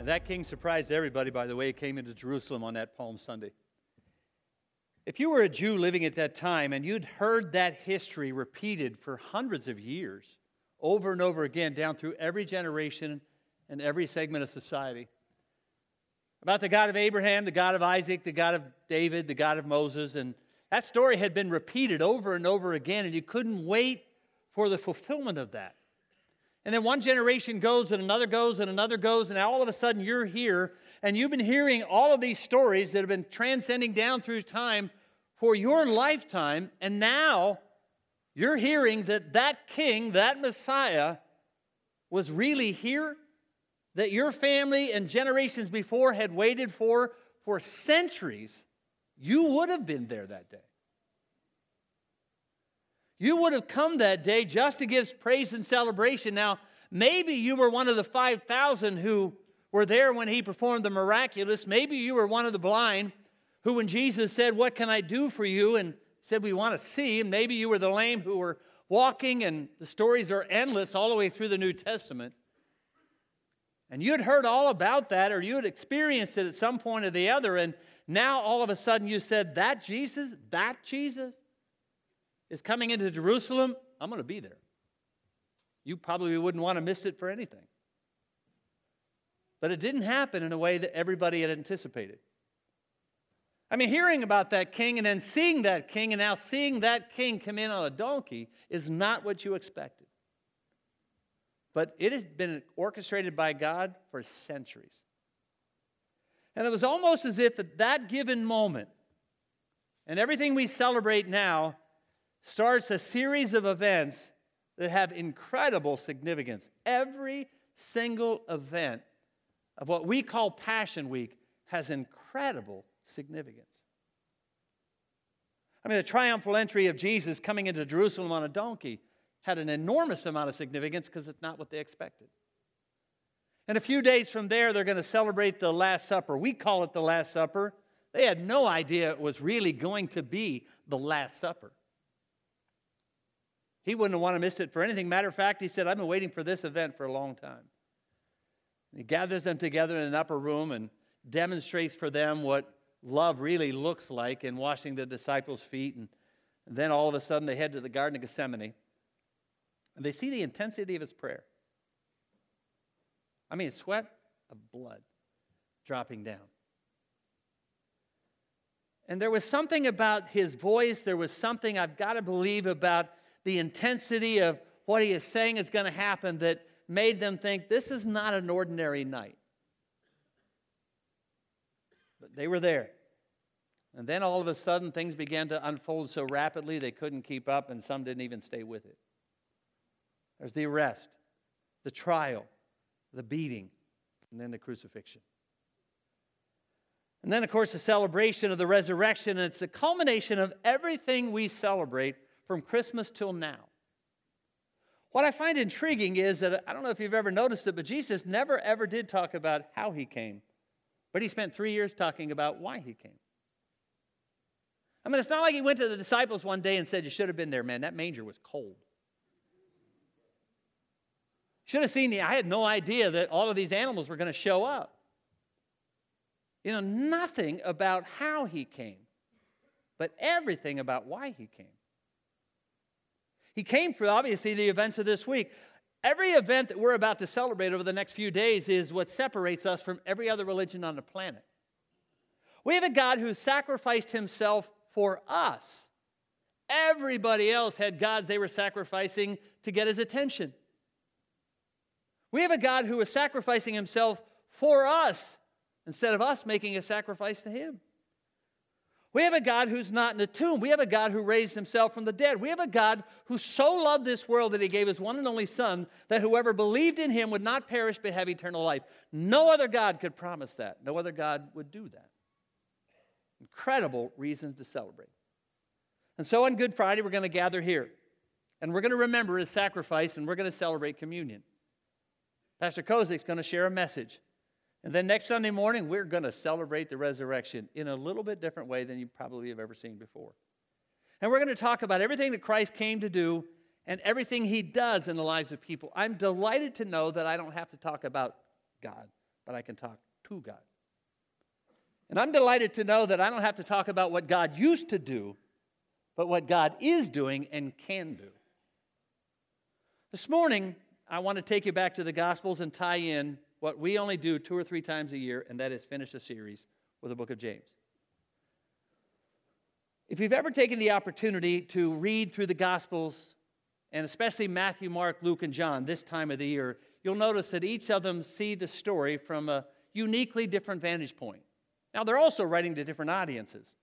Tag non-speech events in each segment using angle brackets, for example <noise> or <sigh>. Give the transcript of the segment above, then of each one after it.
And that king surprised everybody by the way he came into Jerusalem on that Palm Sunday. If you were a Jew living at that time and you'd heard that history repeated for hundreds of years, over and over again, down through every generation and every segment of society, about the God of Abraham, the God of Isaac, the God of David, the God of Moses, and that story had been repeated over and over again, and you couldn't wait for the fulfillment of that. And then one generation goes, and another goes, and another goes, and all of a sudden you're here, and you've been hearing all of these stories that have been transcending down through time for your lifetime, and now you're hearing that that king, that Messiah, was really here, that your family and generations before had waited for for centuries you would have been there that day. You would have come that day just to give praise and celebration. Now, maybe you were one of the 5,000 who were there when he performed the miraculous. Maybe you were one of the blind who, when Jesus said, What can I do for you? and said, We want to see. And maybe you were the lame who were walking, and the stories are endless all the way through the New Testament. And you had heard all about that, or you had experienced it at some point or the other, and now, all of a sudden, you said, That Jesus, that Jesus is coming into Jerusalem. I'm going to be there. You probably wouldn't want to miss it for anything. But it didn't happen in a way that everybody had anticipated. I mean, hearing about that king and then seeing that king and now seeing that king come in on a donkey is not what you expected. But it had been orchestrated by God for centuries. And it was almost as if at that given moment, and everything we celebrate now starts a series of events that have incredible significance. Every single event of what we call Passion Week has incredible significance. I mean, the triumphal entry of Jesus coming into Jerusalem on a donkey had an enormous amount of significance because it's not what they expected. And a few days from there, they're going to celebrate the Last Supper. We call it the Last Supper. They had no idea it was really going to be the Last Supper. He wouldn't want to miss it for anything. Matter of fact, he said, I've been waiting for this event for a long time. He gathers them together in an upper room and demonstrates for them what love really looks like in washing the disciples' feet. And, then all of a sudden, they head to the Garden of Gethsemane and they see the intensity of his prayer. I mean, sweat of blood dropping down. And there was something about his voice, there was something I've got to believe about the intensity of what he is saying is going to happen that made them think this is not an ordinary night. But they were there. And then all of a sudden, things began to unfold so rapidly they couldn't keep up, and some didn't even stay with it. There's the arrest, the trial, the beating, and then the crucifixion. And then, of course, the celebration of the resurrection, and it's the culmination of everything we celebrate from Christmas till now. What I find intriguing is that I don't know if you've ever noticed it, but Jesus never ever did talk about how he came, but he spent three years talking about why he came. I mean, it's not like he went to the disciples one day and said, You should have been there, man. That manger was cold. Should have seen the, I had no idea that all of these animals were going to show up. You know, nothing about how he came, but everything about why he came. He came for obviously the events of this week. Every event that we're about to celebrate over the next few days is what separates us from every other religion on the planet. We have a God who sacrificed himself for us. Everybody else had gods they were sacrificing to get his attention. We have a God who is sacrificing himself for us instead of us making a sacrifice to him. We have a God who's not in a tomb. We have a God who raised himself from the dead. We have a God who so loved this world that he gave his one and only Son that whoever believed in him would not perish but have eternal life. No other God could promise that. No other God would do that. Incredible reasons to celebrate. And so on Good Friday, we're going to gather here and we're going to remember his sacrifice and we're going to celebrate communion. Pastor Kozik's going to share a message. And then next Sunday morning, we're going to celebrate the resurrection in a little bit different way than you probably have ever seen before. And we're going to talk about everything that Christ came to do and everything he does in the lives of people. I'm delighted to know that I don't have to talk about God, but I can talk to God. And I'm delighted to know that I don't have to talk about what God used to do, but what God is doing and can do. This morning, I want to take you back to the Gospels and tie in what we only do two or three times a year, and that is finish a series with the book of James. If you've ever taken the opportunity to read through the Gospels, and especially Matthew, Mark, Luke, and John this time of the year, you'll notice that each of them see the story from a uniquely different vantage point. Now, they're also writing to different audiences.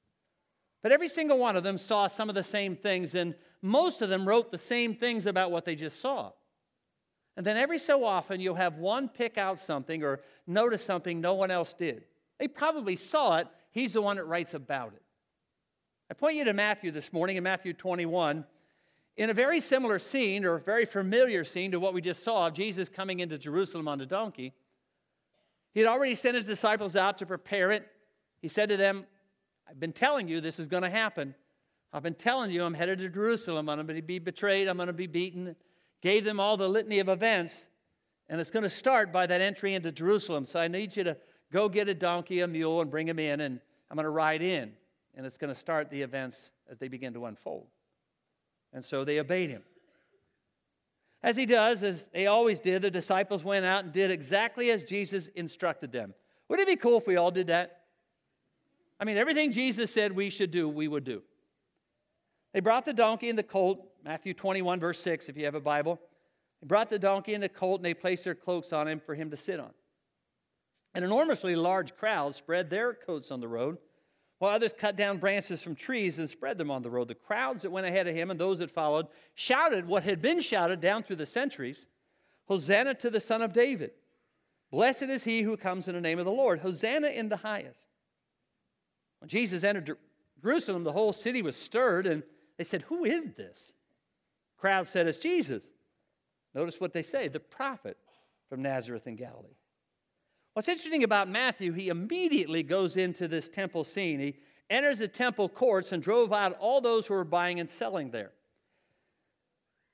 But every single one of them saw some of the same things, and most of them wrote the same things about what they just saw. And then every so often, you'll have one pick out something or notice something no one else did. They probably saw it, he's the one that writes about it. I point you to Matthew this morning in Matthew 21. In a very similar scene, or a very familiar scene to what we just saw of Jesus coming into Jerusalem on a donkey, he had already sent his disciples out to prepare it. He said to them, I've been telling you this is going to happen. I've been telling you I'm headed to Jerusalem. I'm going to be betrayed. I'm going to be beaten. Gave them all the litany of events. And it's going to start by that entry into Jerusalem. So I need you to go get a donkey, a mule, and bring them in. And I'm going to ride in. And it's going to start the events as they begin to unfold. And so they obeyed him. As he does, as they always did, the disciples went out and did exactly as Jesus instructed them. Wouldn't it be cool if we all did that? I mean, everything Jesus said we should do, we would do. They brought the donkey and the colt, Matthew 21, verse 6, if you have a Bible. They brought the donkey and the colt, and they placed their cloaks on him for him to sit on. An enormously large crowd spread their coats on the road, while others cut down branches from trees and spread them on the road. The crowds that went ahead of him and those that followed shouted what had been shouted down through the centuries Hosanna to the Son of David. Blessed is he who comes in the name of the Lord. Hosanna in the highest. When Jesus entered Jerusalem, the whole city was stirred, and they said, Who is this? Crowd said, It's Jesus. Notice what they say the prophet from Nazareth in Galilee. What's interesting about Matthew, he immediately goes into this temple scene. He enters the temple courts and drove out all those who were buying and selling there.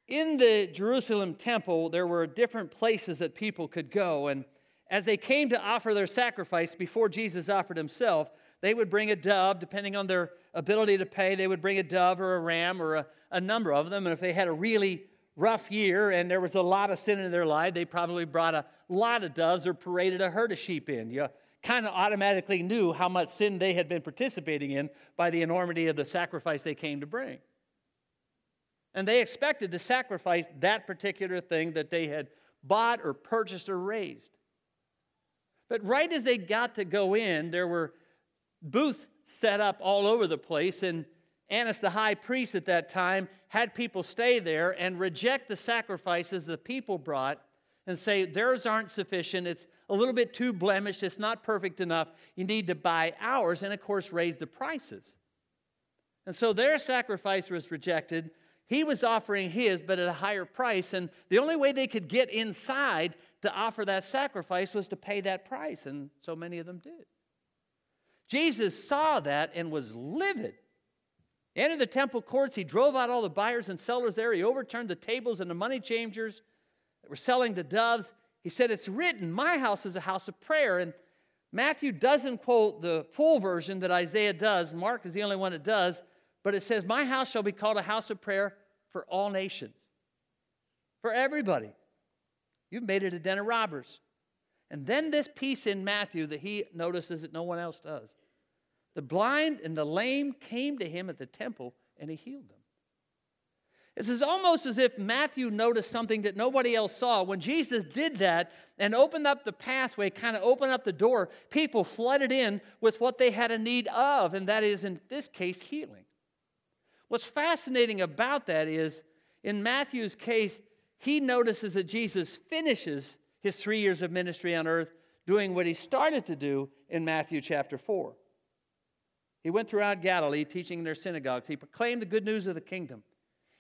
In the Jerusalem temple, there were different places that people could go. And as they came to offer their sacrifice before Jesus offered himself, they would bring a dove, depending on their ability to pay, they would bring a dove or a ram or a, a number of them. And if they had a really rough year and there was a lot of sin in their life, they probably brought a lot of doves or paraded a herd of sheep in. You kind of automatically knew how much sin they had been participating in by the enormity of the sacrifice they came to bring. And they expected to sacrifice that particular thing that they had bought or purchased or raised. But right as they got to go in, there were booths set up all over the place, and Annas, the high priest at that time, had people stay there and reject the sacrifices the people brought and say, theirs aren't sufficient. It's a little bit too blemished. It's not perfect enough. You need to buy ours, and of course, raise the prices. And so their sacrifice was rejected. He was offering his, but at a higher price. And the only way they could get inside to offer that sacrifice was to pay that price. And so many of them did. Jesus saw that and was livid. Entered the temple courts. He drove out all the buyers and sellers there. He overturned the tables and the money changers that were selling the doves. He said, It's written, My house is a house of prayer. And Matthew doesn't quote the full version that Isaiah does. Mark is the only one that does. But it says, My house shall be called a house of prayer for all nations, for everybody. You've made it a den of robbers. And then this piece in Matthew that he notices that no one else does. The blind and the lame came to him at the temple and he healed them. This is almost as if Matthew noticed something that nobody else saw. When Jesus did that and opened up the pathway, kind of opened up the door, people flooded in with what they had a need of, and that is, in this case, healing. What's fascinating about that is, in Matthew's case, he notices that Jesus finishes his three years of ministry on earth doing what he started to do in Matthew chapter 4. He went throughout Galilee teaching in their synagogues. He proclaimed the good news of the kingdom.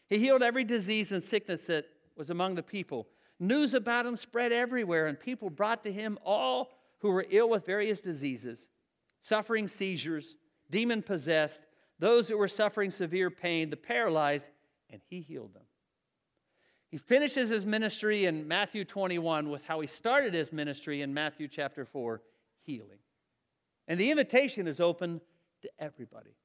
He healed every disease and sickness that was among the people. News about him spread everywhere, and people brought to him all who were ill with various diseases, suffering seizures, demon possessed, those who were suffering severe pain, the paralyzed, and he healed them. He finishes his ministry in Matthew 21 with how he started his ministry in Matthew chapter 4 healing. And the invitation is open to everybody.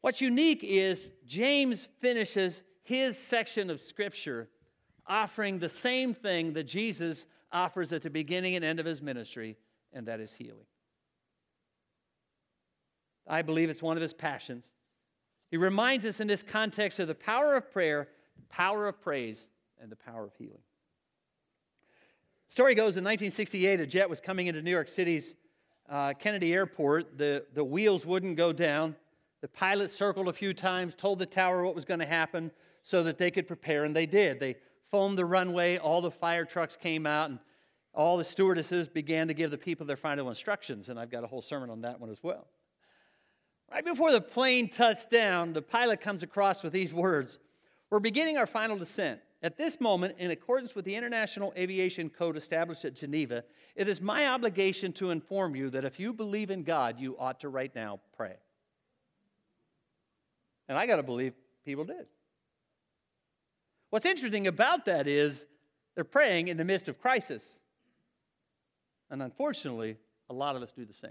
What's unique is James finishes his section of scripture offering the same thing that Jesus offers at the beginning and end of his ministry, and that is healing. I believe it's one of his passions. He reminds us in this context of the power of prayer, the power of praise, and the power of healing. Story goes in 1968, a jet was coming into New York City's uh, Kennedy Airport. The, the wheels wouldn't go down. The pilot circled a few times, told the tower what was going to happen so that they could prepare, and they did. They foamed the runway, all the fire trucks came out, and all the stewardesses began to give the people their final instructions, and I've got a whole sermon on that one as well. Right before the plane touched down, the pilot comes across with these words We're beginning our final descent. At this moment, in accordance with the International Aviation Code established at Geneva, it is my obligation to inform you that if you believe in God, you ought to right now pray. And I got to believe people did. What's interesting about that is they're praying in the midst of crisis. And unfortunately, a lot of us do the same.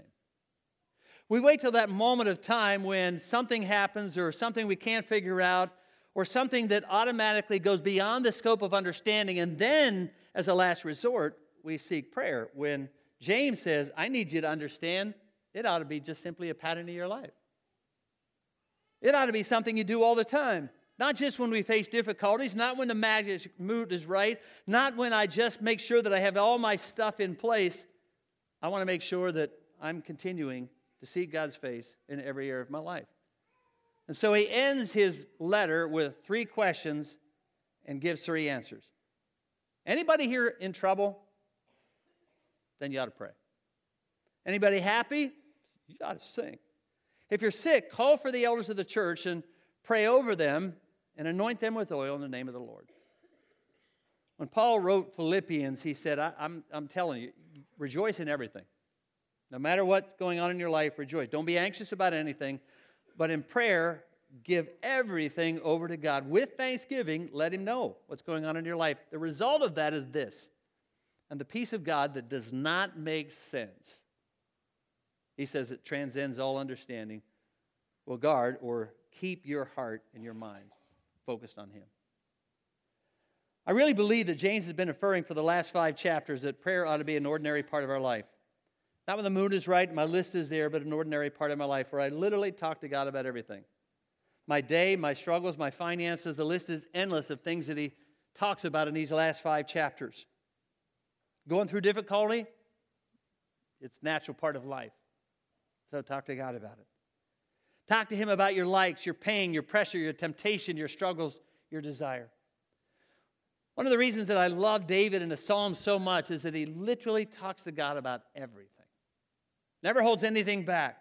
We wait till that moment of time when something happens or something we can't figure out or something that automatically goes beyond the scope of understanding. And then, as a last resort, we seek prayer. When James says, I need you to understand, it ought to be just simply a pattern of your life. It ought to be something you do all the time. Not just when we face difficulties, not when the magic mood is right, not when I just make sure that I have all my stuff in place. I want to make sure that I'm continuing to see God's face in every area of my life. And so he ends his letter with three questions and gives three answers. Anybody here in trouble? Then you ought to pray. Anybody happy? You ought to sing. If you're sick, call for the elders of the church and pray over them and anoint them with oil in the name of the Lord. When Paul wrote Philippians, he said, I, I'm, I'm telling you, rejoice in everything. No matter what's going on in your life, rejoice. Don't be anxious about anything, but in prayer, give everything over to God. With thanksgiving, let Him know what's going on in your life. The result of that is this and the peace of God that does not make sense. He says it transcends all understanding, will guard or keep your heart and your mind focused on Him. I really believe that James has been referring for the last five chapters that prayer ought to be an ordinary part of our life. Not when the mood is right, my list is there, but an ordinary part of my life where I literally talk to God about everything. My day, my struggles, my finances, the list is endless of things that he talks about in these last five chapters. Going through difficulty, it's natural part of life. So talk to God about it. Talk to Him about your likes, your pain, your pressure, your temptation, your struggles, your desire. One of the reasons that I love David in the Psalms so much is that he literally talks to God about everything. Never holds anything back.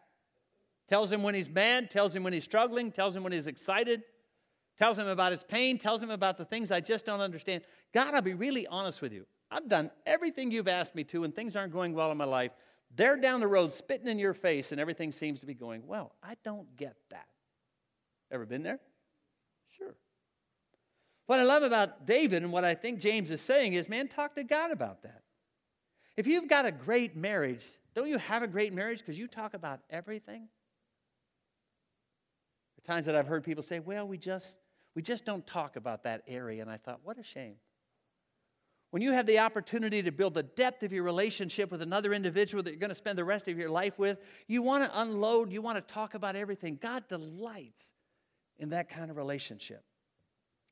Tells him when he's mad, tells him when he's struggling, tells him when he's excited, tells him about his pain, tells him about the things I just don't understand. God, I'll be really honest with you. I've done everything you've asked me to, and things aren't going well in my life. They're down the road spitting in your face, and everything seems to be going well. I don't get that. Ever been there? Sure. What I love about David and what I think James is saying is, man, talk to God about that. If you've got a great marriage, don't you have a great marriage because you talk about everything? There are times that I've heard people say, well, we just, we just don't talk about that area. And I thought, what a shame. When you have the opportunity to build the depth of your relationship with another individual that you're going to spend the rest of your life with, you want to unload, you want to talk about everything. God delights in that kind of relationship.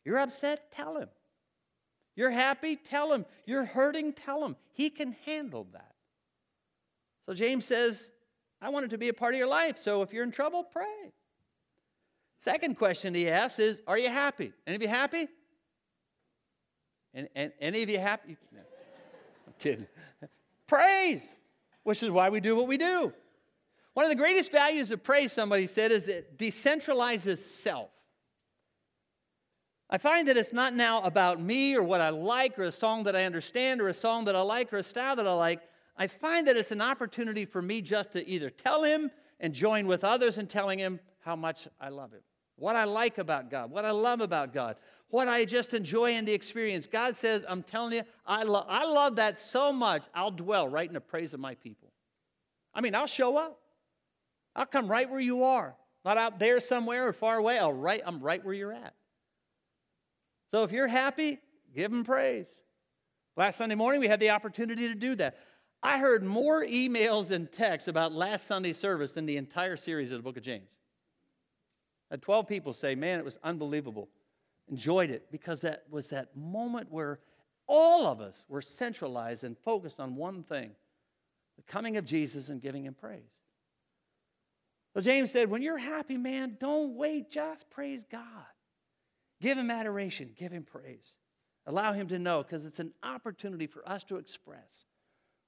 You're upset? Tell him. You're happy? Tell him. You're hurting? Tell him. He can handle that. So James says, I want it to be a part of your life. So if you're in trouble, pray. Second question he asks is, Are you happy? Any of you happy? And, and any of you happy? <laughs> No, I'm kidding. Praise, which is why we do what we do. One of the greatest values of praise, somebody said, is it decentralizes self. I find that it's not now about me or what I like or a song that I understand or a song that I like or a style that I like. I find that it's an opportunity for me just to either tell him and join with others in telling him how much I love him, what I like about God, what I love about God, what I just enjoy in the experience. God says, I'm telling you, I, lo- I love that so much, I'll dwell right in the praise of my people. I mean, I'll show up. I'll come right where you are. Not out there somewhere or far away. I'll right, I'm right where you're at. So if you're happy, give him praise. Last Sunday morning, we had the opportunity to do that. I heard more emails and texts about last Sunday's service than the entire series of the book of James. Had 12 people say, Man, it was unbelievable. Enjoyed it because that was that moment where all of us were centralized and focused on one thing the coming of Jesus and giving him praise. Well, James said, When you're happy, man, don't wait, just praise God. Give him adoration, give him praise. Allow him to know because it's an opportunity for us to express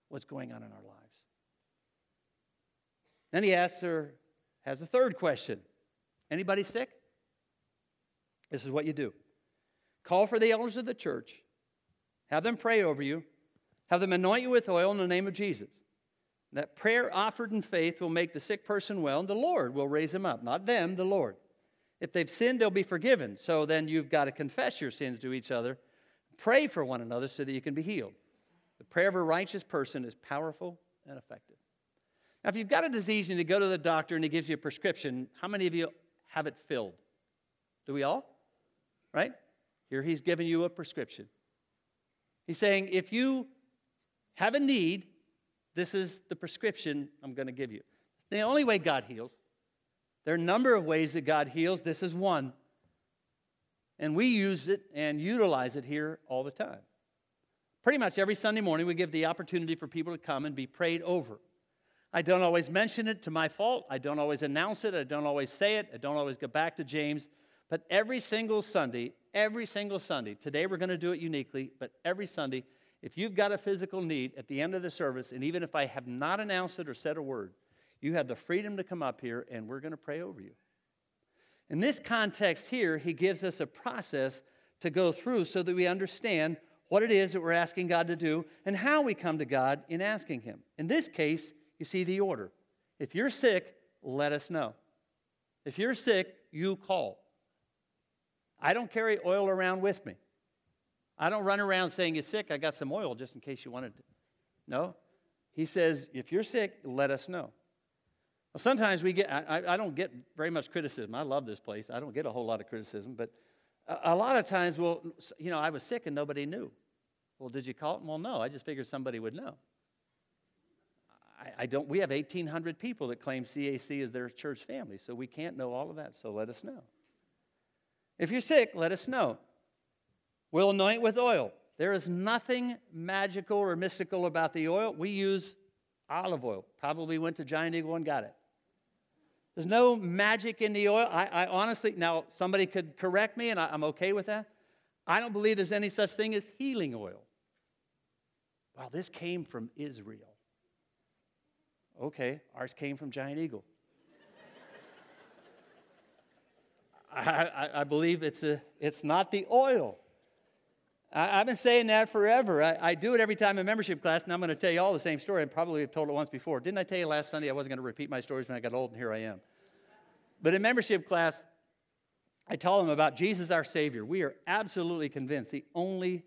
what's going on in our lives. Then he asks her, has a third question. Anybody sick? This is what you do. Call for the elders of the church, have them pray over you, have them anoint you with oil in the name of Jesus. That prayer offered in faith will make the sick person well, and the Lord will raise him up. Not them, the Lord. If they've sinned, they'll be forgiven. So then you've got to confess your sins to each other, pray for one another so that you can be healed. The prayer of a righteous person is powerful and effective. Now, if you've got a disease and you go to the doctor and he gives you a prescription, how many of you have it filled? Do we all? Right? Here he's giving you a prescription. He's saying, if you have a need, this is the prescription I'm going to give you. It's the only way God heals. There are a number of ways that God heals. This is one. And we use it and utilize it here all the time. Pretty much every Sunday morning, we give the opportunity for people to come and be prayed over. I don't always mention it to my fault. I don't always announce it. I don't always say it. I don't always go back to James. But every single Sunday, every single Sunday, today we're going to do it uniquely, but every Sunday, if you've got a physical need at the end of the service, and even if I have not announced it or said a word, you have the freedom to come up here and we're going to pray over you. In this context here, he gives us a process to go through so that we understand what it is that we're asking God to do and how we come to God in asking Him. In this case, you see the order. If you're sick, let us know. If you're sick, you call. I don't carry oil around with me. I don't run around saying you're sick, I got some oil just in case you wanted to. No. He says, if you're sick, let us know. Well, sometimes we get, I, I, don't get very much criticism. I love this place. I don't get a whole lot of criticism, but a, a lot of times, well, you know, I was sick and nobody knew. Well, did you call it? Well, no, I just figured somebody would know. I, I don't, we have 1,800 people that claim CAC is their church family, so we can't know all of that, so let us know. If you're sick, let us know. We'll anoint with oil. There is nothing magical or mystical about the oil. We use olive oil. Probably went to Giant Eagle and got it. There's no magic in the oil. I, I honestly, now somebody could correct me, and I, I'm okay with that. I don't believe there's any such thing as healing oil. Well, this came from Israel. Okay, ours came from Giant Eagle. <laughs> I, I, I, believe it's, a, it's not the oil. I, have been saying that forever. I, I, do it every time in membership class, and I'm going to tell you all the same story. I probably have told it once before. Didn't I tell you last Sunday I wasn't going to repeat my stories when I got old, and here I am? But in membership class, I tell them about Jesus, our Savior. We are absolutely convinced the only,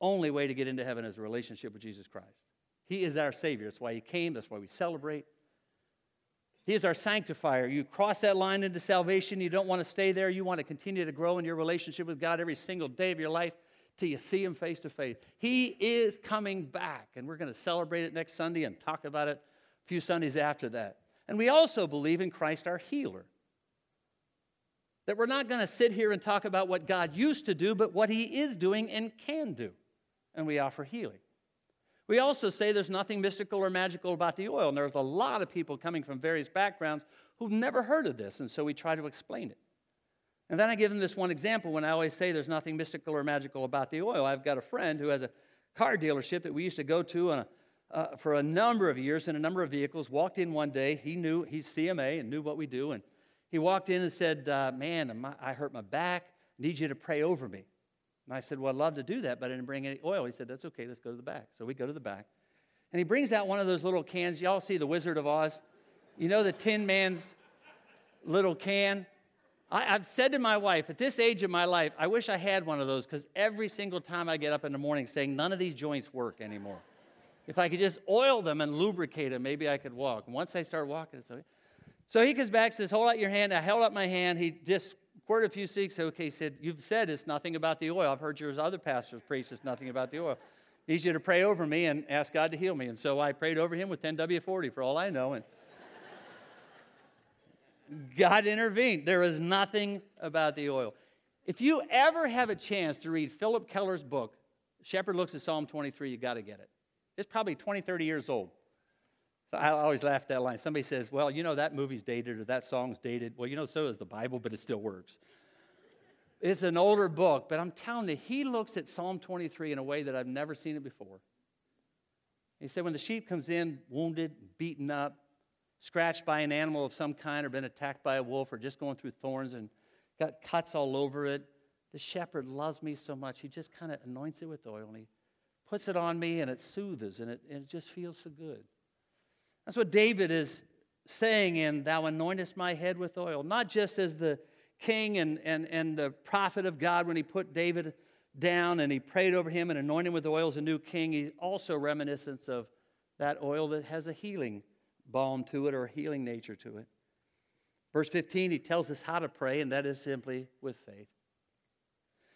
only way to get into heaven is a relationship with Jesus Christ. He is our Savior. That's why He came, that's why we celebrate. He is our sanctifier. You cross that line into salvation, you don't want to stay there. You want to continue to grow in your relationship with God every single day of your life till you see Him face to face. He is coming back, and we're going to celebrate it next Sunday and talk about it a few Sundays after that. And we also believe in Christ our healer. That we're not going to sit here and talk about what God used to do, but what He is doing and can do. And we offer healing. We also say there's nothing mystical or magical about the oil. And there's a lot of people coming from various backgrounds who've never heard of this, and so we try to explain it. And then I give them this one example when I always say there's nothing mystical or magical about the oil. I've got a friend who has a car dealership that we used to go to a, uh, for a number of years in a number of vehicles. Walked in one day. He knew he's CMA and knew what we do. And he walked in and said, uh, Man, I hurt my back. Need you to pray over me. And I said, Well, I'd love to do that, but I didn't bring any oil. He said, That's okay. Let's go to the back. So we go to the back. And he brings out one of those little cans. Y'all see the Wizard of Oz? You know the Tin Man's little can? I, have said to my wife, at this age of my life, I wish I had one of those because every single time I get up in the morning saying none of these joints work anymore. if I could just oil them and lubricate them, maybe I could walk. Once I start walking, so, so he comes back, says, Hold out your hand. I held up my hand. He just squirted a few seeks. Okay, he said, You've said it's nothing about the oil. I've heard your other pastors preach it's nothing about the oil. I need you to pray over me and ask God to heal me. And so I prayed over him with 10W40 for all I know. And God intervened. There was nothing about the oil. If you ever have a chance to read Phillip Keller's book, Shepherd Looks at Psalm 23, you got to get it. It's probably 20, 30 years old. So I always laugh at that line. Somebody says, Well, you know, that movie's dated or that song's dated. Well, you know, so is the Bible, but it still works. It's an older book, but I'm telling you, he looks at Psalm 23 in a way that I've never seen it before. He said, When the sheep comes in wounded, beaten up, scratched by an animal of some kind or been attacked by a wolf or just going through thorns and got cuts all over it. The shepherd loves me so much, he just kind of anoints it with oil and he puts it on me and it soothes and it, and it just feels so good. That's what David is saying in Thou anointest my head with oil, not just as the king and, and, and the prophet of God when he put David down and he prayed over him and anointed him with oil as a new king. He's also reminiscence of that oil that has a healing balm to it or healing nature to it. Verse 15, he tells us how to pray, and that is simply with faith.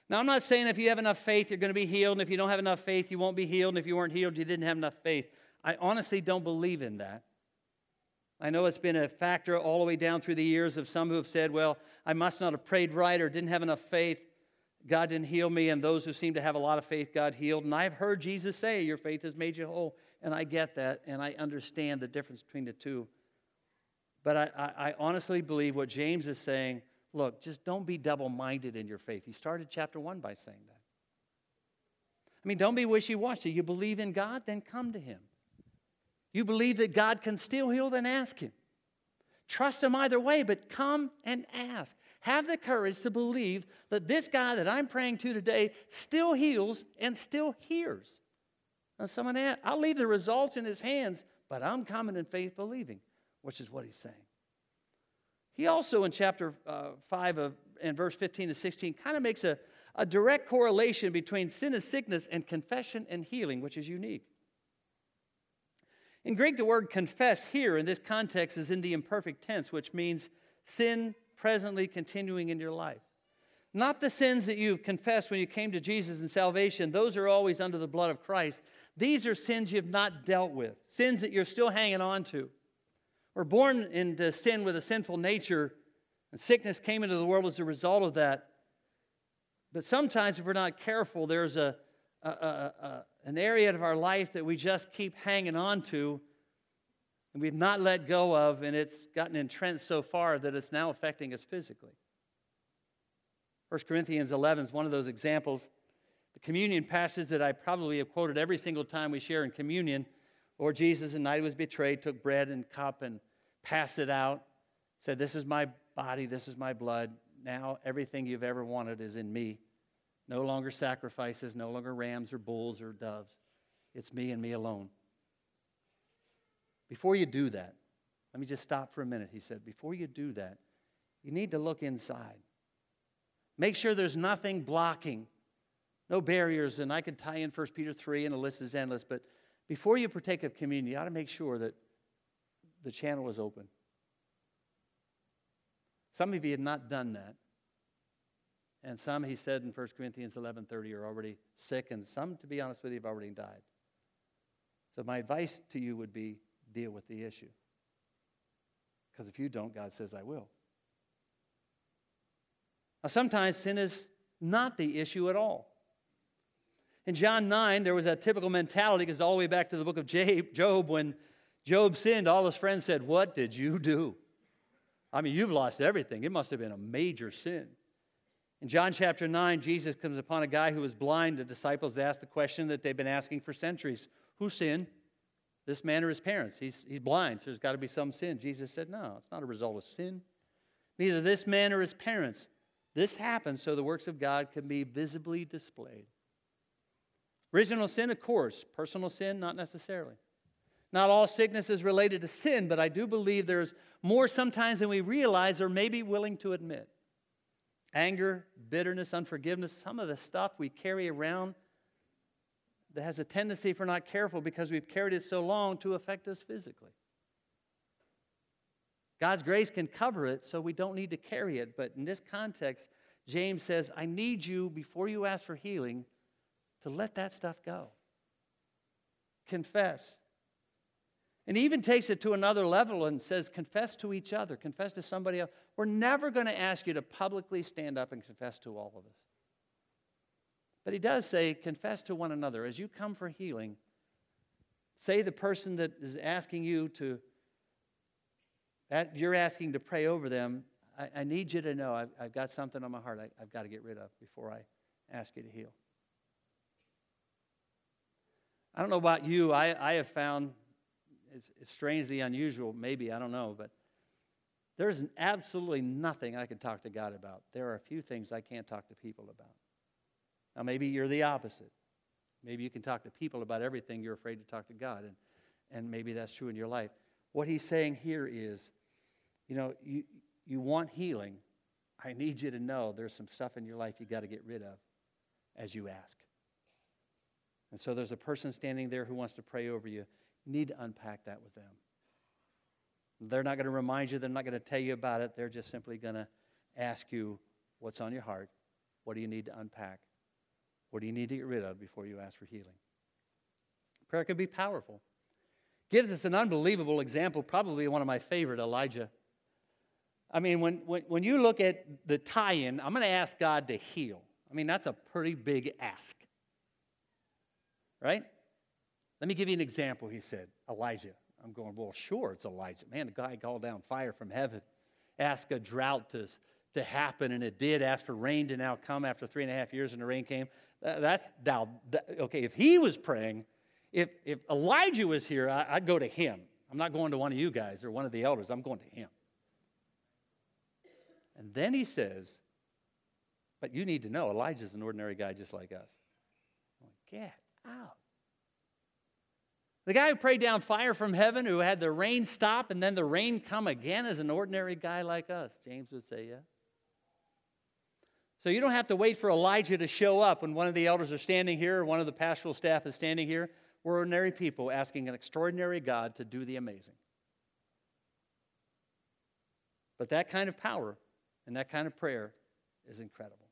Now, I'm not saying if you have enough faith, you're going to be healed, and if you don't have enough faith, you won't be healed, and if you weren't healed, you didn't have enough faith. I honestly don't believe in that. I know it's been a factor all the way down through the years of some who have said, well, I must not have prayed right or didn't have enough faith. God didn't heal me, and those who seem to have a lot of faith, God healed. And I've heard Jesus say, Your faith has made you whole. And I get that, and I understand the difference between the two. But I, I, I honestly believe what James is saying look, just don't be double minded in your faith. He started chapter one by saying that. I mean, don't be wishy washy. You believe in God, then come to Him. You believe that God can still heal, then ask Him. Trust Him either way, but come and ask. Have the courage to believe that this guy that I'm praying to today still heals and still hears. Now, someone asked, I'll leave the results in his hands, but I'm coming in faith believing, which is what he's saying. He also, in chapter uh, 5 of, and verse 15 to 16, kind of makes a, a direct correlation between sin and sickness and confession and healing, which is unique. In Greek, the word confess here in this context is in the imperfect tense, which means sin presently continuing in your life. Not the sins that you've confessed when you came to Jesus in salvation, those are always under the blood of Christ. These are sins you've not dealt with, sins that you're still hanging on to. We're born into sin with a sinful nature, and sickness came into the world as a result of that. But sometimes, if we're not careful, there's a, a, a, a an area of our life that we just keep hanging on to and we've not let go of, and it's gotten entrenched so far that it's now affecting us physically. 1 Corinthians 11 is one of those examples communion passage that I probably have quoted every single time we share in communion. Lord Jesus, the night he was betrayed, took bread and cup and passed it out, said, This is my body, this is my blood. Now everything you've ever wanted is in me. No longer sacrifices, no longer rams or bulls or doves. It's me and me alone. Before you do that, let me just stop for a minute. He said, Before you do that, you need to look inside. Make sure there's nothing blocking no barriers. And I could tie in 1 Peter 3, and the list is endless. But before you partake of communion, you ought to make sure that the channel is open. Some of you had not done that. And some, he said in 1 Corinthians 11.30, are already sick. And some, to be honest with you, have already died. So my advice to you would be deal with the issue. Because if you don't, God says, I will. Now, sometimes sin is not the issue at all. In John 9, there was that typical mentality, because all the way back to the book of Job, when Job sinned, all his friends said, What did you do? I mean, you've lost everything. It must have been a major sin. In John chapter 9, Jesus comes upon a guy who was blind. The disciples ask the question that they've been asking for centuries Who sinned? This man or his parents? He's, he's blind, so there's got to be some sin. Jesus said, No, it's not a result of sin. Neither this man or his parents. This happened so the works of God can be visibly displayed. Original sin, of course. Personal sin, not necessarily. Not all sickness is related to sin, but I do believe there's more sometimes than we realize or may be willing to admit. Anger, bitterness, unforgiveness, some of the stuff we carry around that has a tendency, if we're not careful, because we've carried it so long, to affect us physically. God's grace can cover it, so we don't need to carry it. But in this context, James says, I need you, before you ask for healing, to let that stuff go. Confess. And he even takes it to another level and says, confess to each other, confess to somebody else. We're never going to ask you to publicly stand up and confess to all of us. But he does say, confess to one another. As you come for healing, say the person that is asking you to, that you're asking to pray over them, I, I need you to know I've, I've, got something on my heart I, I've got to get rid of before I ask you to heal. I don't know about you, I, I have found it's, it's strangely unusual, maybe, I don't know, but there's absolutely nothing I can talk to God about. There are a few things I can't talk to people about. Now, maybe you're the opposite. Maybe you can talk to people about everything you're afraid to talk to God, and, and maybe that's true in your life. What he's saying here is, you know, you, you want healing. I need you to know there's some stuff in your life you got to get rid of as you ask. And so there's a person standing there who wants to pray over you. You need to unpack that with them. They're not going to remind you, they're not going to tell you about it. They're just simply going to ask you what's on your heart. What do you need to unpack? What do you need to get rid of before you ask for healing? Prayer can be powerful. Gives us an unbelievable example, probably one of my favorite, Elijah. I mean, when, when, when you look at the tie in, I'm going to ask God to heal. I mean, that's a pretty big ask. Right? Let me give you an example, he said. Elijah. I'm going, well, sure, it's Elijah. Man, the guy called down fire from heaven, asked a drought to, to happen, and it did. Asked for rain to now come after three and a half years, and the rain came. That's now, okay, if he was praying, if, if Elijah was here, I, I'd go to him. I'm not going to one of you guys or one of the elders. I'm going to him. And then he says, But you need to know Elijah's an ordinary guy just like us. Like Get out. The guy who prayed down fire from heaven, who had the rain stop and then the rain come again, is an ordinary guy like us. James would say, Yeah. So you don't have to wait for Elijah to show up when one of the elders are standing here or one of the pastoral staff is standing here. We're ordinary people asking an extraordinary God to do the amazing. But that kind of power and that kind of prayer is incredible.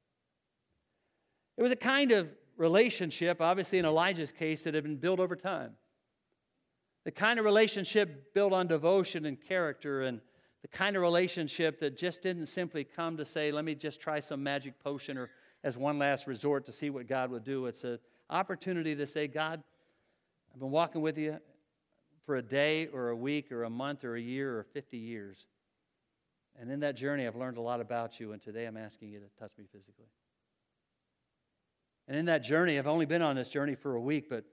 It was a kind of relationship, obviously in Elijah's case, that had been built over time. The kind of relationship built on devotion and character and the kind of relationship that just didn't simply come to say, let me just try some magic potion or as one last resort to see what God would do. It's an opportunity to say, God, I've been walking with you for a day or a week or a month or a year or 50 years. And in that journey, I've learned a lot about you, and today I'm asking you to touch me physically. And in that journey, I've only been on this journey for a week, but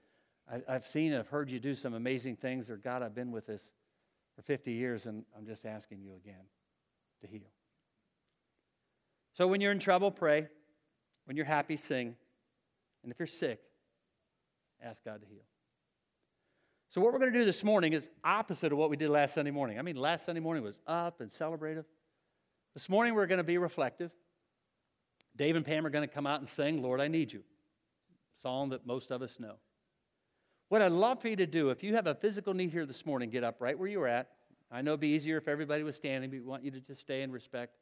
I, have seen and I've heard you do some amazing things, or God, I've been with this for 50 years, and I'm just asking you again to heal. So when you're in trouble, pray. When you're happy, sing. And if you're sick, ask God to heal. So, what we're going to do this morning is opposite of what we did last Sunday morning. I mean, last Sunday morning was up and celebrative. This morning, we're going to be reflective. Dave and Pam are going to come out and sing, Lord, I Need You, song that most of us know. What I'd love for you to do, if you have a physical need here this morning, get up right where you're at. I know it'd be easier if everybody was standing, but we want you to just stay and respect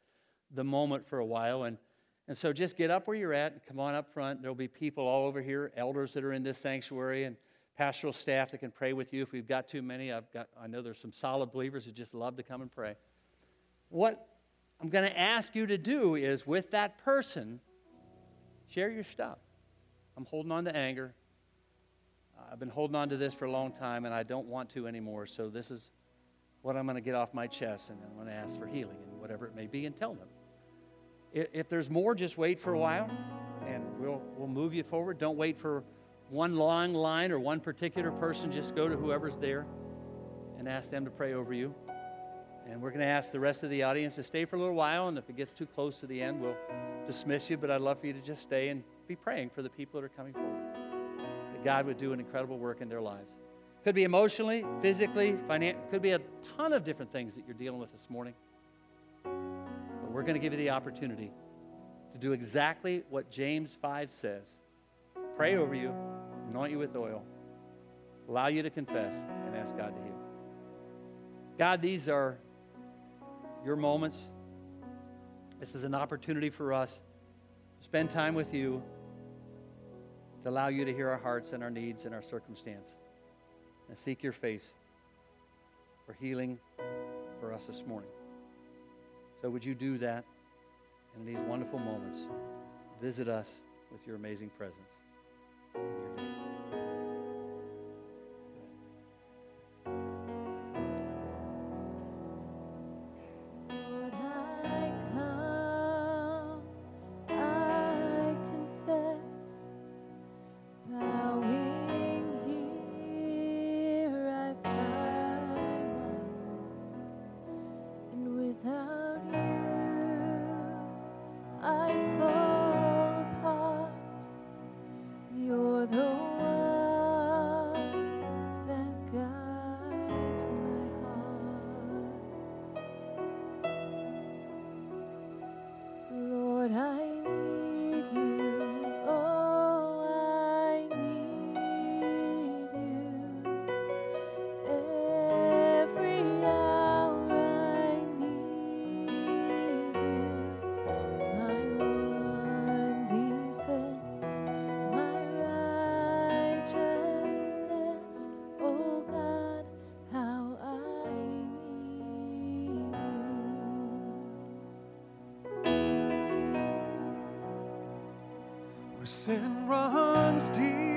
the moment for a while. And, and so just get up where you're at and come on up front. There'll be people all over here, elders that are in this sanctuary, and pastoral staff that can pray with you. If we've got too many, I've got, I know there's some solid believers who just love to come and pray. What I'm going to ask you to do is with that person, share your stuff. I'm holding on to anger. Uh, I've been holding on to this for a long time and I don't want to anymore. So this is what I'm going to get off my chest and I'm going to ask for healing and whatever it may be and tell them. If there's more, just wait for a while and we'll, we'll move you forward. Don't wait for one long line or one particular person. Just go to whoever's there and ask them to pray over you. And we're going to ask the rest of the audience to stay for a little while. And if it gets too close to the end, we'll dismiss you. But I'd love for you to just stay and be praying for the people that are coming forward. That God would do an incredible work in their lives. Could be emotionally, physically, financially, could be a ton of different things that you're dealing with this morning. But we're going to give you the opportunity to do exactly what James 5 says pray over you, anoint you with oil, allow you to confess, and ask God to heal. God, these are your moments. This is an opportunity for us to spend time with you, to allow you to hear our hearts and our needs and our circumstance, and seek your face for healing for us this morning. So, would you do that in these wonderful moments? Visit us with your amazing presence. runs deep.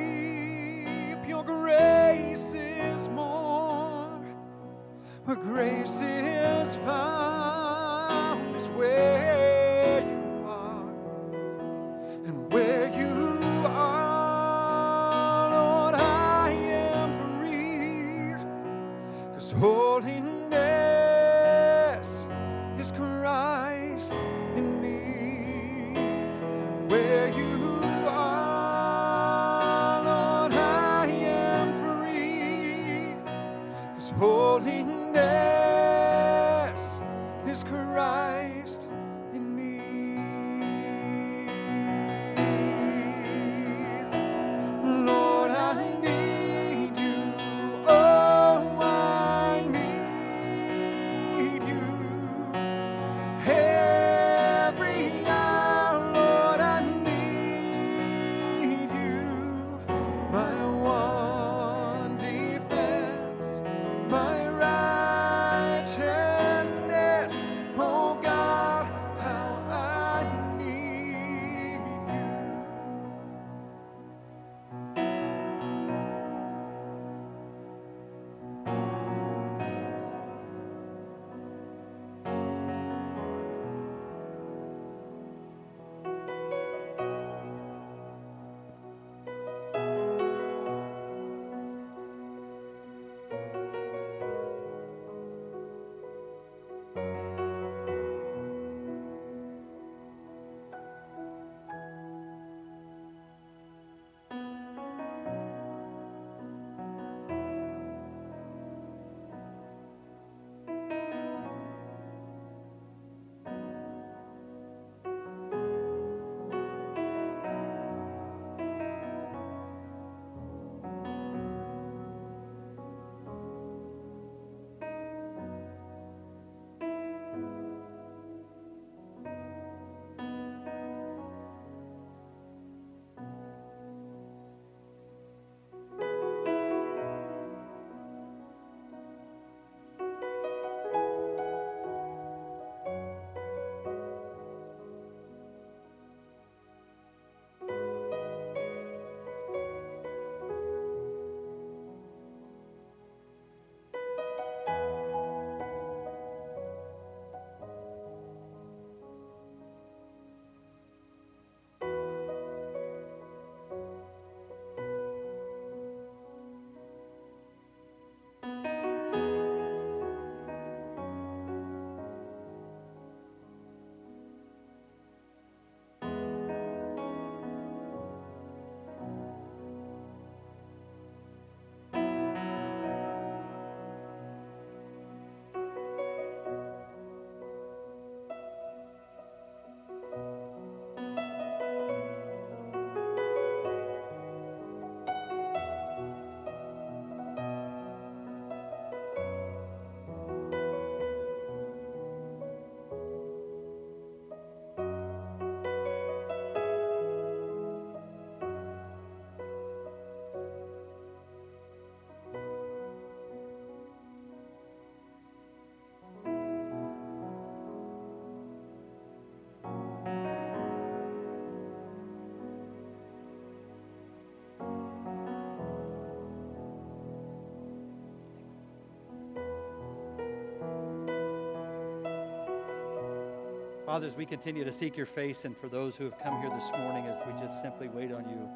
Father, as we continue to seek your face, and for those who have come here this morning, as we just simply wait on you,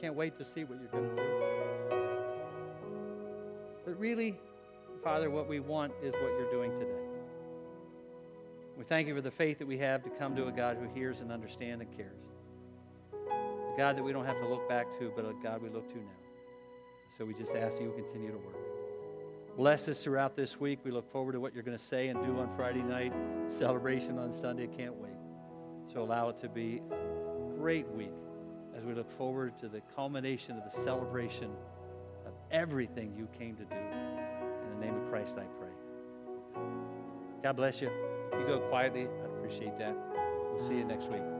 can't wait to see what you're going to do. But really, Father, what we want is what you're doing today. We thank you for the faith that we have to come to a God who hears and understands and cares. A God that we don't have to look back to, but a God we look to now. So we just ask you to continue to work. Bless us throughout this week. We look forward to what you're going to say and do on Friday night, celebration on Sunday. Can't wait. So allow it to be a great week as we look forward to the culmination of the celebration of everything you came to do. In the name of Christ, I pray. God bless you. You go quietly. I appreciate that. We'll see you next week.